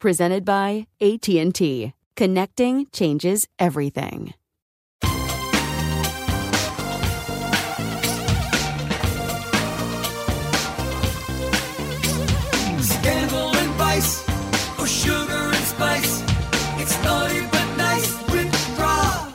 Presented by AT&T. Connecting changes everything. Scandal and vice, or sugar and spice. It's naughty but nice with Rob.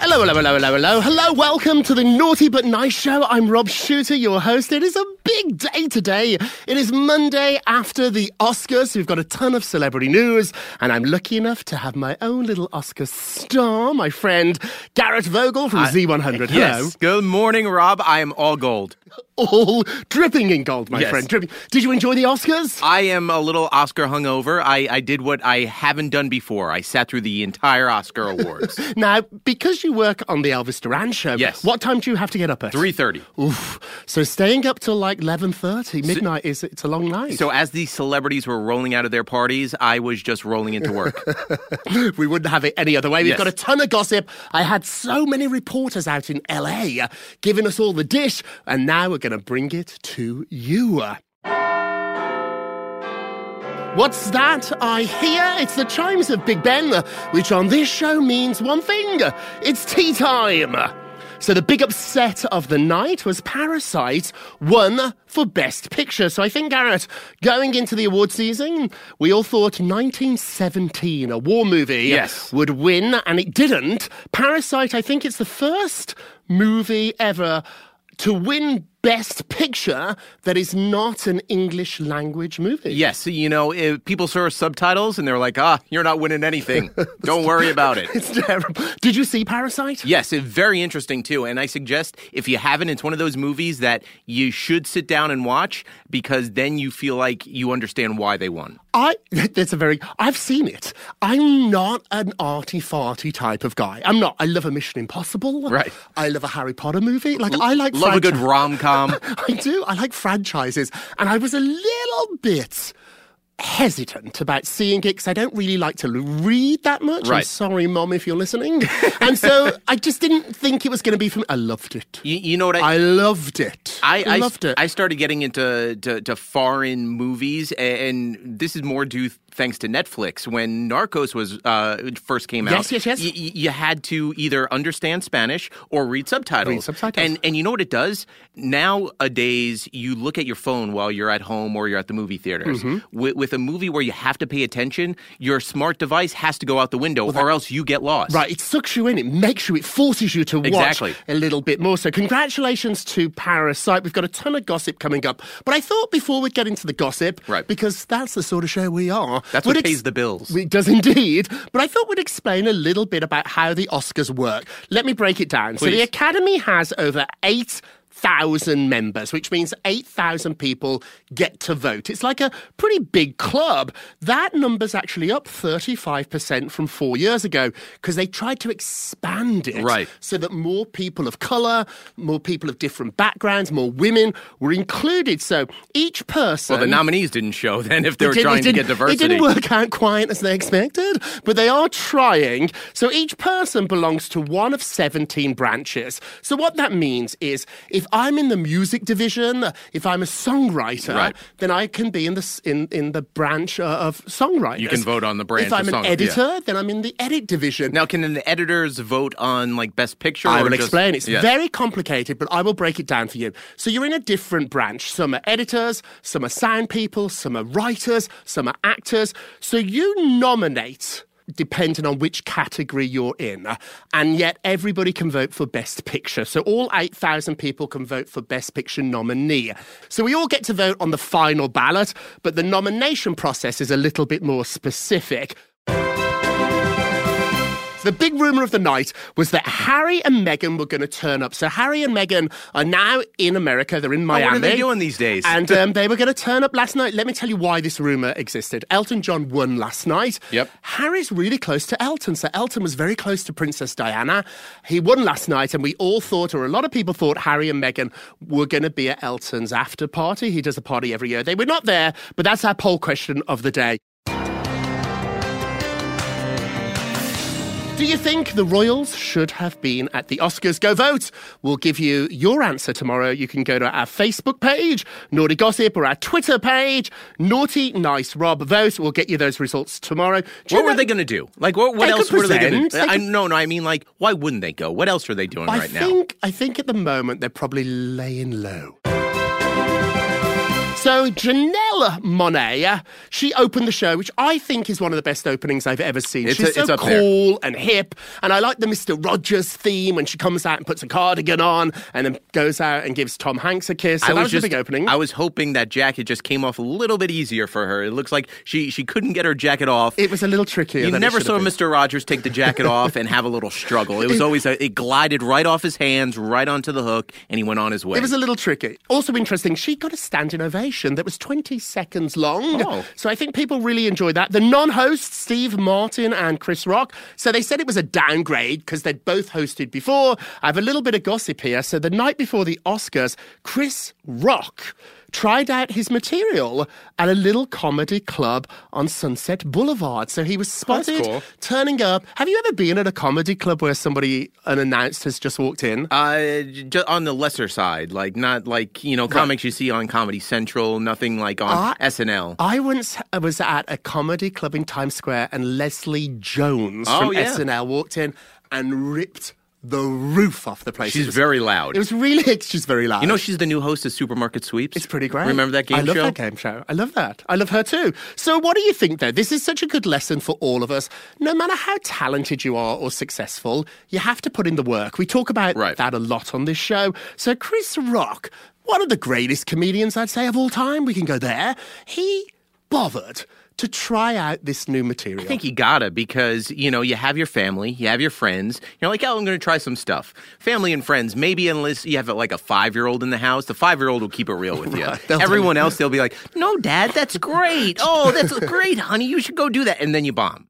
Hello, hello, hello, hello, hello. Hello, welcome to the Naughty But Nice Show. I'm Rob Shuter, your host. It is a big day today. It is Monday after the Oscars. We've got a ton of celebrity news, and I'm lucky enough to have my own little Oscar star, my friend Garrett Vogel from Z100. Hello. Yes. Good morning, Rob. I am all gold. All dripping in gold, my Yes. friend. Dripping. Did you enjoy the Oscars? I am a little Oscar hungover. I, I did what I haven't done before. I sat through the entire Oscar awards. Now, because you work on the Elvis Duran show, Yes. what time do you have to get up at? 3.30. Oof. So staying up till like 11.30, midnight, is it's a long night. So as the celebrities were rolling out of their parties, I was just rolling into work. we wouldn't have it any other way. We've Yes. got a ton of gossip. I had so many reporters out in LA uh, giving us all the dish, and now we're going to bring it to you. What's that I hear? It's the chimes of Big Ben, uh, which on this show means one thing it's tea time. So the big upset of the night was Parasite won for Best Picture. So I think, Garrett, going into the award season, we all thought 1917, a war movie, Yes. would win, and it didn't. Parasite, I think it's the first movie ever to win Best Picture that is not an English language movie. yes, you know, if people saw subtitles and they're like, ah, you're not winning anything. Don't worry about it. It's terrible. Did you see Parasite? Yes, it's very interesting too. And I suggest if you haven't, it's one of those movies that you should sit down and watch because then you feel like you understand why they won. I that's a very I've seen it. I'm not an arty farty type of guy. I'm not. I love a Mission Impossible. Right. I love a Harry Potter movie. Like I like Love a good rom com. Um, I do. I like franchises. And I was a little bit hesitant about seeing it because I don't really like to read that much. I'm Right. sorry, Mom, if you're listening. and so I just didn't think it was going to be for me. I loved it. You, you know what I, I loved it. I, I loved it. I started getting into to, to foreign movies, and this is more due thanks to Netflix. When Narcos was uh, first came Yes, out, yes, yes. yes. y- you had to either understand Spanish or read subtitles. Read subtitles. And and you know what it does nowadays? You look at your phone while you're at home or you're at the movie theaters Mm-hmm. with, with a movie where you have to pay attention, your smart device has to go out the window, or else you get lost. Right, it sucks you in. It makes you. It forces you to watch Exactly. a little bit more. So, congratulations to Parasite. We've got a ton of gossip coming up. But I thought before we get into the gossip, Right. because that's the sort of show we are. That's what pays the bills. It does indeed. But I thought we'd explain a little bit about how the Oscars work. Let me break it down. So, the Academy has over eight. Thousand members, which means 8,000 people get to vote. It's like a pretty big club. That number's actually up 35% from four years ago because they tried to expand it Right. so that more people of colour, more people of different backgrounds, more women were included. So each person. Well, the nominees didn't show then if they It were trying to get diversity. It didn't work out quite as they expected, but they are trying. So each person belongs to one of 17 branches. So what that means is if I'm in the music division, if I'm a songwriter, Right. then I can be in the in in the branch uh, of songwriters. You can vote on the branch If I'm of an song- yeah. editor, then I'm in the edit division. Now, can the editors vote on like best picture? I or will just- explain. It's Yeah. very complicated, but I will break it down for you. So you're in a different branch. Some are editors, some are sound people, some are writers, some are actors. So you nominate depending on which category you're in. And yet everybody can vote for Best Picture. So all 8,000 people can vote for Best Picture nominee. So we all get to vote on the final ballot, but the nomination process is a little bit more specific. The big rumor of the night was that Harry and Meghan were going to turn up. So Harry and Meghan are now in America. They're in Oh, Miami. what are they doing these days? And um, they were going to turn up last night. Let me tell you why this rumor existed. Elton John won last night. Yep. Harry's really close to Elton. So Elton was very close to Princess Diana. He won last night, and we all thought, or a lot of people thought, Harry and Meghan were going to be at Elton's after party. He does a party every year. They were not there, but that's our poll question of the day. Do you think the Royals should have been at the Oscars? Go vote. We'll give you your answer tomorrow. You can go to our Facebook page, Naughty Gossip, or our Twitter page, Naughty Nice Rob. Vote. We'll get you those results tomorrow. Do you What were they going to do? Like, what, what else were they going to do? I, no, no, I mean, like, why wouldn't they go? What else are they doing I right now? think I think at the moment they're probably laying low. So Janelle Monáe, she opened the show, which I think is one of the best openings I've ever seen. It's She's a- so up there. cool and hip, and I like the Mister Rogers theme when she comes out and puts a cardigan on, and then goes out and gives Tom Hanks a kiss. So that was just, a big opening. I was hoping that jacket just came off a little bit easier for her. It looks like she she couldn't get her jacket off. it was a little trickier. you never saw. Mr. Rogers take the jacket off and have a little struggle. It was always a, it glided right off his hands, right onto the hook, and he went on his way. It was a little tricky. Also interesting, she got a standing ovation that was 20 seconds long. Oh. So I think people really enjoyed that. The non hosts, Steve Martin and Chris Rock, so they said it was a downgrade because they'd both hosted before. I have a little bit of gossip here. So the night before the Oscars, Chris Rock tried out his material at a little comedy club on Sunset Boulevard. So he was spotted cool. turning up. Have you ever been at a comedy club where somebody unannounced has just walked in? Uh, just on the lesser side, like not like you know comics you see on Comedy Central, nothing like on. SNL. I once was at a comedy club in Times Square and Leslie Jones Oh, from yeah. SNL walked in and ripped the roof off the place. She's was- very loud. It was really, she's very loud. you know, she's the new host of Supermarket Sweeps. It's pretty great. Remember that game show? I love show? that game show. I love that. I love her too. So, what do you think, though? This is such a good lesson for all of us. No matter how talented you are or successful, you have to put in the work. We talk about Right. that a lot on this show. So, Chris Rock, one of the greatest comedians, I'd say, of all time, we can go there. He bothered to try out this new material. I think you gotta because you know you have your family, you have your friends. You're like, oh, I'm gonna try some stuff. Family and friends, maybe unless you have like a five year old in the house, the five year old will keep it real with you. Right, Everyone else, they'll be like, no, dad, that's great. Oh, that's great, honey. You should go do that, and then you bomb.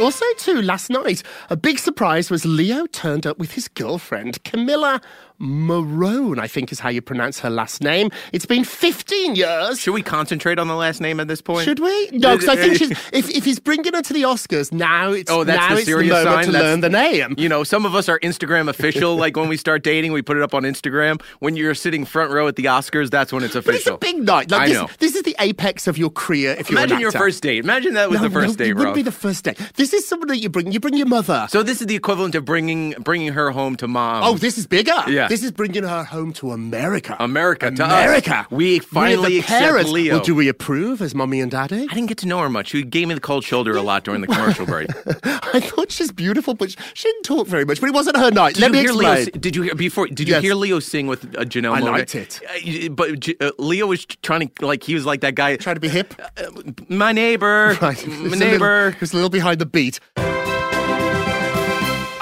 Also, too, last night, a big surprise was Leo turned up with his girlfriend, Camila Morrone, I think is how you pronounce her last name. It's been 15 years. Should we concentrate on the last name at this point? Should we? No, because I think she's, if, if he's bringing her to the Oscars, now it's, Oh, that's now the it's the serious moment sign? to That's- learn the name. You know, some of us are Instagram official. like when we start dating, we put it up on Instagram. When you're sitting front row at the Oscars, that's when it's But it's official. a big night. Like I this, know. this is the apex of your career if you're Imagine your first date. Imagine that was No, the first no, date, it wouldn't be the first date. This is somebody that you bring. You bring your mother. so this is the equivalent of bringing bringing her home to mom. oh, this is bigger. Yeah. Yeah. This is bringing her home to America. America, to us. America. We We're finally the accept parents. Leo. Well, do we approve as mommy and daddy? I didn't get to know her much. She gave me the cold shoulder a lot during the commercial break. I thought she's beautiful, but she didn't talk very much. But it wasn't her night. Did Let you me hear Leo? explain. si- Did you hear before? Did you Yes. hear Leo sing with uh, Janelle? I Monáe? liked it. Uh, y- but uh, Leo was trying to like he was like that guy. Trying to be hip. My neighbor, Right. It my was a neighbor. little- It was a little behind the beat.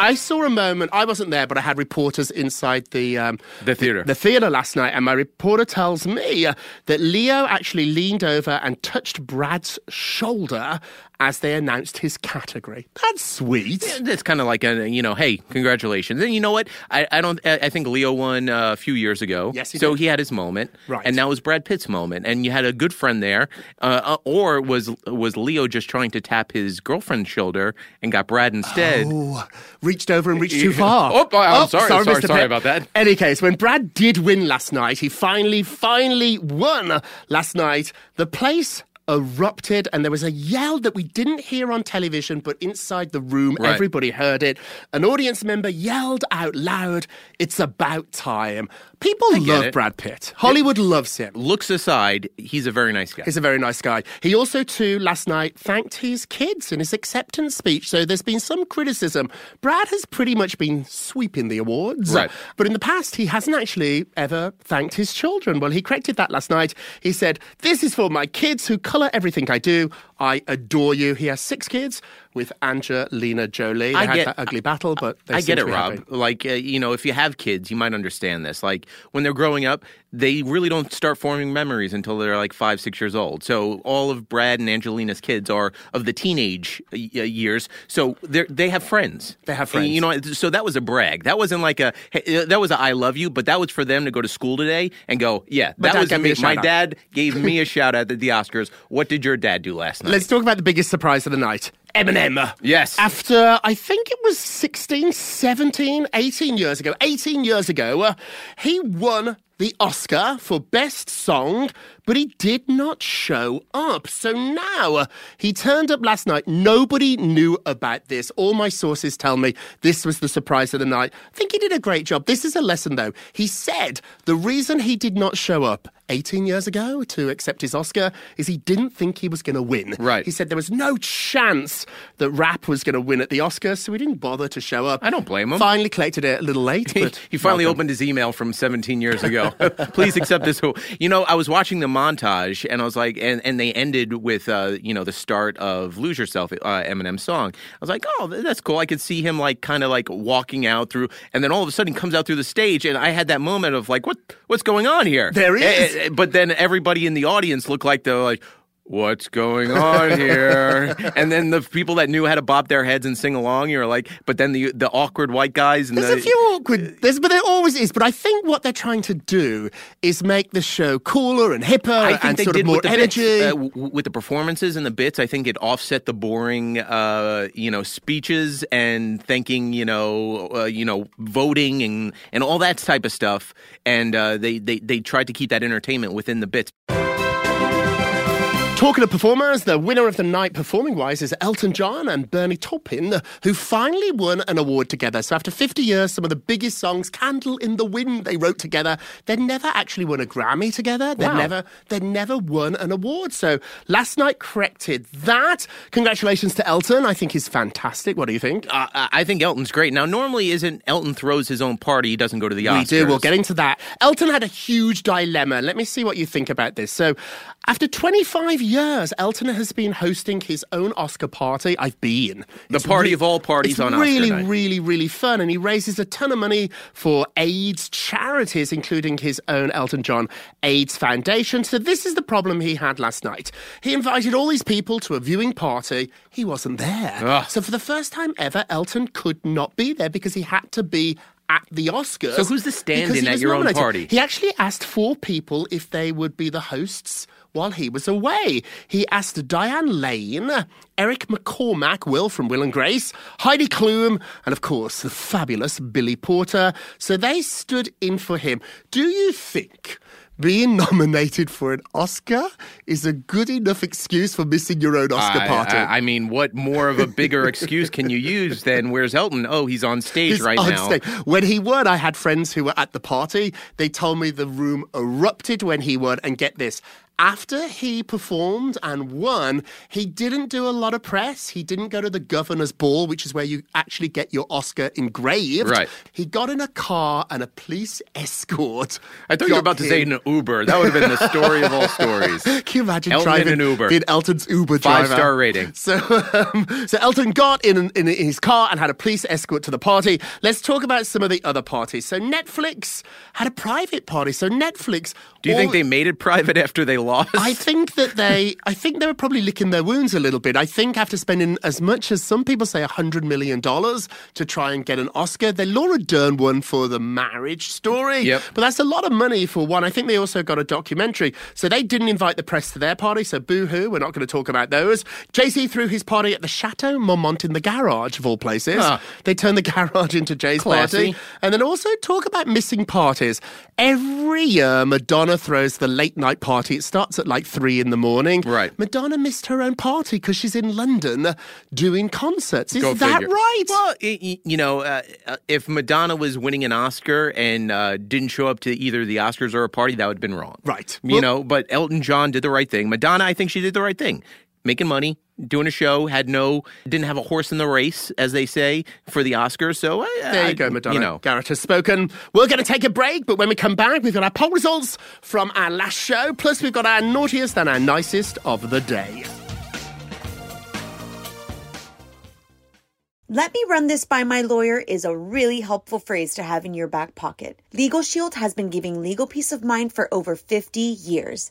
I saw a moment. I wasn't there, but I had reporters inside the um, The theater. the theater last night, and my reporter tells me that Leo actually leaned over and touched Brad's shoulder as they announced his category. That's sweet. It's kind of like a you know, hey, congratulations. And you know what? I, I don't. I I think Leo won uh, a few years ago. Yes, he so did. he had his moment, Right. And now was Brad Pitt's moment. And you had a good friend there, uh, uh, or was was Leo just trying to tap his girlfriend's shoulder and got Brad instead? Oh, reached over and reached too far. Oh, I'm sorry, sorry, Mr. sorry about that. Any case, when Brad did win last night, he finally, finally won last night. The place erupted and there was a yell that we didn't hear on television, but inside the room, Right. everybody heard it. An audience member yelled out loud, It's about time. People get love. Brad Pitt. Hollywood loves him. Looks aside, he's a very nice guy. He's a very nice guy. He also, too, last night thanked his kids in his acceptance speech. So there's been some criticism. Brad has pretty much been sweeping the awards. Right. But in the past, he hasn't actually ever thanked his children. Well, he corrected that last night. He said, This is for my kids who colour everything I do. I adore you. He has six kids with Angelina Jolie. They I had get- that ugly battle, but they I get it, Rob. happy. Like, uh, you know, if you have kids, you might understand this. Like, when they're growing up, they really don't start forming memories until they're like five, six years old. So, all of Brad and Angelina's kids are of the teenage uh, years. So, they they have friends. They have And, friends. you know, so that was a brag. That wasn't like a, hey, uh, that was a I love you, but that was for them to go to school today and go, yeah, that was me My shout-out. dad gave me a shout out at the Oscars. What did your dad do last night? Let's talk about the biggest surprise of the night. Eminem. Yes. After, I think it was 16, 17, 18 years ago, 18 years ago, uh, he won the Oscar for Best Song, but he did not show up. So now he turned up last night. Nobody knew about this. All my sources tell me this was the surprise of the night. I think he did a great job. This is a lesson, though. He said the reason he did not show up 18 years ago to accept his Oscar is he didn't think he was going to win. Right. He said there was no chance that rap was going to win at the Oscars, so he didn't bother to show up. I don't blame him. Finally collected it a little late, He, but he finally welcome. opened his email from 17 years ago. Please accept this. You know, I was watching the montage and I was like, and, and they ended with, uh, you know, the start of Lose Yourself, uh, Eminem's song. I was like, oh, that's cool. I could see him like kind of like walking out through, and then all of a sudden he comes out through the stage, and I had that moment of like, what, what's going on here? There he is. But then everybody in the audience looked like they're like, What's going on here? and then the people that knew how to bob their heads and sing along, you're like, but then the the awkward white guys and There's the a few awkward, there's, but there always is. But I think what they're trying to do is make the show cooler and hipper I think and they sort did of more with the energy. Bits, uh, w- with the performances and the bits. I think it offset the boring, uh, you know, speeches and thanking, you know, uh, you know, voting and and all that type of stuff. And uh, they they they tried to keep that entertainment within the bits. Talking of performers, the winner of the night performing wise is Elton John and Bernie Taupin, who finally won an award together. So after 50 years, some of the biggest songs, Candle in the Wind, they wrote together. They'd never actually won a Grammy together. They'd Wow. never they'd never won an award. So last night corrected that. Congratulations to Elton. I think he's fantastic. What do you think? Uh, I I think Elton's great. Now, normally, isn't Elton throws his own party? He doesn't go to the Oscars. We do. We'll get into that. Elton had a huge dilemma. Let me see what you think about this. So, after 25 years, Elton has been hosting his own Oscar party. I've been. The party of all parties it's on Oscar really, really, really fun. And he raises a ton of money for AIDS charities, including his own Elton John AIDS Foundation. So, this is the problem he had last night. He invited all these people to a viewing party. He wasn't there. Ugh. So, for the first time ever, Elton could not be there because he had to be at the Oscars. So who's the stand-in at your own party? He actually asked four people if they would be the hosts while he was away. He asked Diane Lane, Eric McCormack, Will from Will and Grace, Heidi Klum, and of course the fabulous Billy Porter. So they stood in for him. Do you think being nominated for an Oscar is a good enough excuse for missing your own Oscar I- party. I, I mean, what more of a bigger excuse can you use than where's Elton? Oh, he's on stage He's right on now. stage. When he won, I had friends who were at the party. They told me the room erupted when he won. And get this. After he performed and won, he didn't do a lot of press. He didn't go to the governor's ball, which is where you actually get your Oscar engraved. Right. He got in a car and a police escort. I thought you were about to say an Uber. That would have been the story of all stories. Can you imagine Elton driving an Uber. being Elton's Uber driver? Five-star rating. So, um, so Elton got in, in in his car and had a police escort to the party. Let's talk about some of the other parties. So Netflix had a private party. So Netflix. Do you think they made it private after they lost? I think that they, I think they were probably licking their wounds a little bit. I think after spending as much as some people say hundred million dollars to try and get an Oscar, the Laura Dern won for the Marriage Story. Yep. But that's a lot of money for one. I think they also got a documentary, so they didn't invite the press to their party. So boo hoo, we're not going to talk about those. Jay Z threw his party at the Chateau Marmont in the garage of all places. Huh. They turned the garage into Jay's Classy. party. And then also talk about missing parties. Every year, Madonna throws the late night party. It starts at like three in the morning. Right. Madonna missed her own party because she's in London doing concerts. Is Go that figure. right? Well, i- i- you know, uh, uh, if Madonna was winning an Oscar and uh, didn't show up to either the Oscars or a party, that would have been wrong. Right. You Well- know, but Elton John did the right thing. Madonna, I think she did the right thing. Making money, doing a show, had no, didn't have a horse in the race, as they say, for the Oscars. So uh, I, There I- you go, Madonna. You know, Garrett has spoken. We're going to take a break, but when we come back, we've got our poll results from our last show. Plus, we've got our naughtiest and our nicest of the day. Let me run this by my lawyer is a really helpful phrase to have in your back pocket. Legal Shield has been giving legal peace of mind for over 50 years.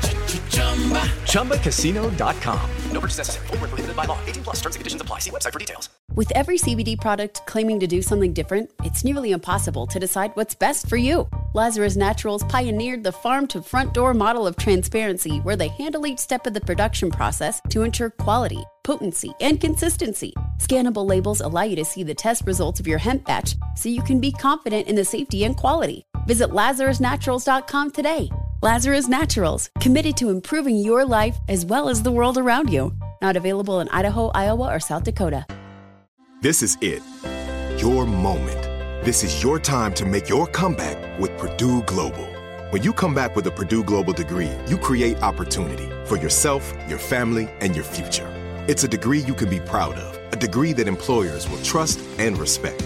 ChumbaCasino.com. No purchase necessary. Void where prohibited by law. 18 plus terms and conditions apply. See website for details. With every CBD product claiming to do something different, it's nearly impossible to decide what's best for you. Lazarus Naturals pioneered the farm to front door model of transparency where they handle each step of the production process to ensure quality, potency, and consistency. Scannable labels allow you to see the test results of your hemp batch so you can be confident in the safety and quality. Visit LazarusNaturals.com today. Lazarus Naturals, committed to improving your life as well as the world around you. Not available in Idaho, Iowa, or South Dakota. This is it. Your moment. This is your time to make your comeback with Purdue Global. When you come back with a Purdue Global degree, you create opportunity for yourself, your family, and your future. It's a degree you can be proud of, a degree that employers will trust and respect.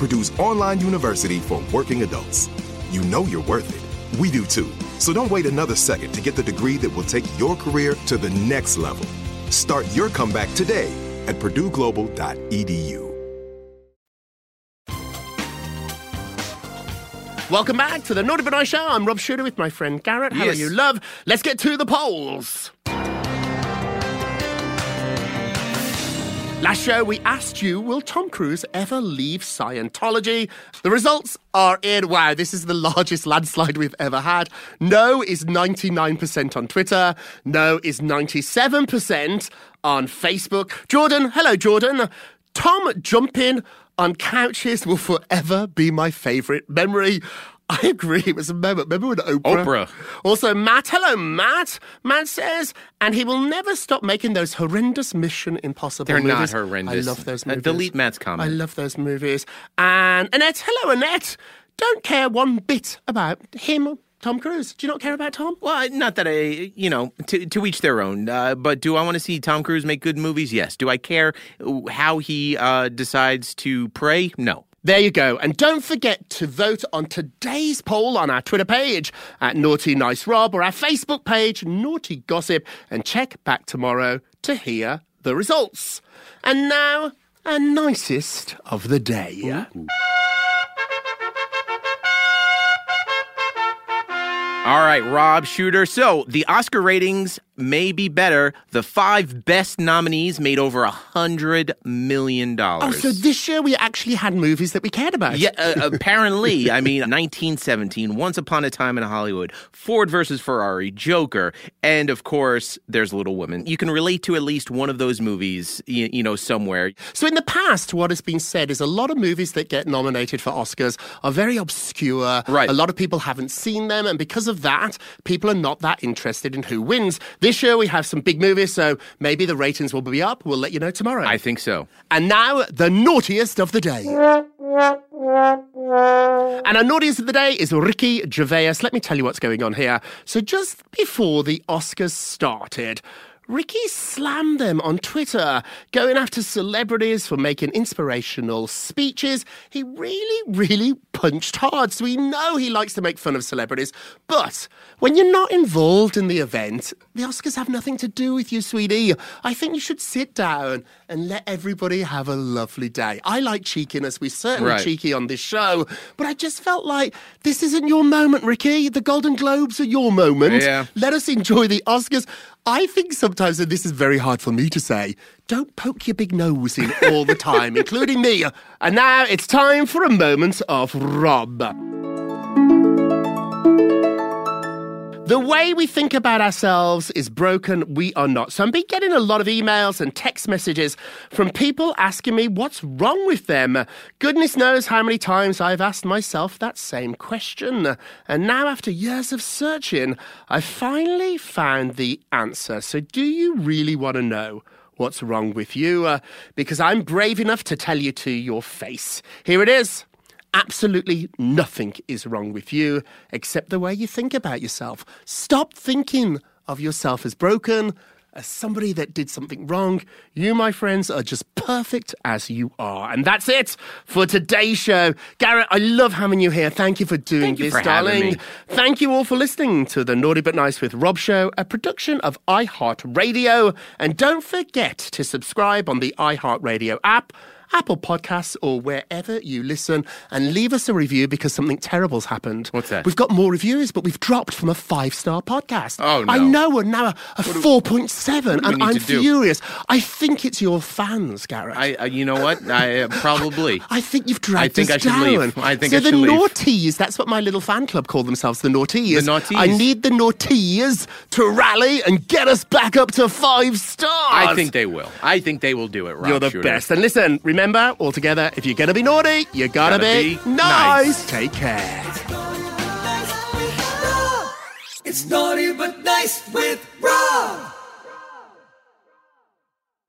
Purdue's online university for working adults. You know you're worth it. We do too. So don't wait another second to get the degree that will take your career to the next level. Start your comeback today at purdueglobal.edu. Welcome back to the Naughty But Nice Show. I'm Rob Shuter with my friend Garrett. How Yes. are you, love? Let's get to the polls. Last show, we asked you, will Tom Cruise ever leave Scientology? The results are in. Wow, this is the largest landslide we've ever had. No is 99% on Twitter. No is 97% on Facebook. Jordan, hello, Jordan. Tom jumping on couches will forever be my favourite memory. I agree. It was a moment. Remember when Oprah? Oprah. Also, Matt. Hello, Matt. Matt says, and he will never stop making those horrendous Mission Impossible They're not movies. horrendous. I love those Uh, movies. delete Matt's comment. I love those movies. And Annette. Hello, Annette. Don't care one bit about him, Tom Cruise. Do you not care about Tom? Well, not that I, you know, to, to each their own. Uh, but do I want to see Tom Cruise make good movies? Yes. Do I care how he uh, decides to pray? No. There you go. And don't forget to vote on today's poll on our Twitter page at Naughty Nice Rob or our Facebook page, Naughty Gossip, and check back tomorrow to hear the results. And now, our nicest of the day. All right, Rob Shuter. So the Oscar ratings may be better. The five best nominees made over a hundred million dollars. Oh, so this year we actually had movies that we cared about. Yeah, uh, apparently. I mean, 1917, Once Upon a Time in Hollywood, Ford versus Ferrari, Joker, and of course, there's Little Women. You can relate to at least one of those movies, you, you know, somewhere. So in the past, what has been said is a lot of movies that get nominated for Oscars are very obscure. Right. A lot of people haven't seen them, and because of that, people are not that interested in who wins. This year we have some big movies, so maybe the ratings will be up. We'll let you know tomorrow. I think so. And now, the naughtiest of the day. And our naughtiest of the day is Ricky Gervais. Let me tell you what's going on here. So, just before the Oscars started, Ricky slammed them on Twitter, going after celebrities for making inspirational speeches. He really, really punched hard, so we know he likes to make fun of celebrities. But when you're not involved in the event, the Oscars have nothing to do with you, sweetie. I think you should sit down and let everybody have a lovely day. I like cheekiness. We're certainly Right. cheeky on this show, but I just felt like this isn't your moment, Ricky. The Golden Globes are your moment. Yeah. Let us enjoy the Oscars. I think sometimes, and this is very hard for me to say, don't poke your big nose in all the time, including me. And now it's time for a moment of Rob. The way we think about ourselves is broken. We are not. So I'm been getting a lot of emails and text messages from people asking me what's wrong with them. Goodness knows how many times I've asked myself that same question. And now, after years of searching, I finally found the answer. So, do you really want to know? What's wrong with you? Uh, because I'm brave enough to tell you to your face. Here it is. Absolutely nothing is wrong with you except the way you think about yourself. Stop thinking of yourself as broken, as somebody that did something wrong. You, my friends, are just perfect as you are. And that's it for today's show. Garrett, I love having you here. Thank you for doing Thank this, for darling. Thank you all for listening to the Naughty But Nice with Rob show, a production of iHeartRadio. And don't forget to subscribe on the iHeartRadio app. Apple Podcasts or wherever you listen and leave us a review because something terrible's happened. What's that? We've got more reviews, but we've dropped from a five star podcast. Oh, no. I know, we're now a, a 4.7, we and need I'm to do? furious. I think it's your fans, Garrett. I, uh, you know what? I uh, probably. I think you've dragged I think us I should down. leave. I think so I the should leave. naughties, that's what my little fan club call themselves, the naughties. The naughties. I need the naughties to rally and get us back up to five stars. I think they will. I think they will do it, Rob You're the Shuter. best. And listen, remember, all together, if you're going to be naughty, you got to Gotta be, be nice. nice. Take care. It's naughty but nice with Rob.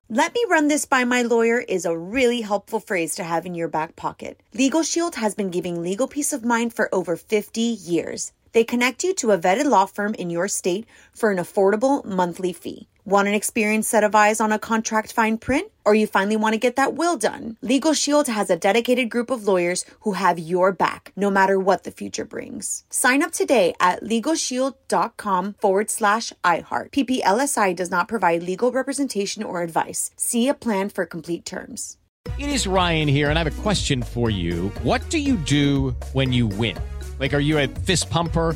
Let me run this by my lawyer is a really helpful phrase to have in your back pocket. Legal Shield has been giving legal peace of mind for over 50 years. They connect you to a vetted law firm in your state for an affordable monthly fee. Want an experienced set of eyes on a contract fine print? Or you finally want to get that will done? Legal Shield has a dedicated group of lawyers who have your back, no matter what the future brings. Sign up today at LegalShield.com forward slash iHeart. PPLSI does not provide legal representation or advice. See a plan for complete terms. It is Ryan here, and I have a question for you. What do you do when you win? Like, are you a fist pumper?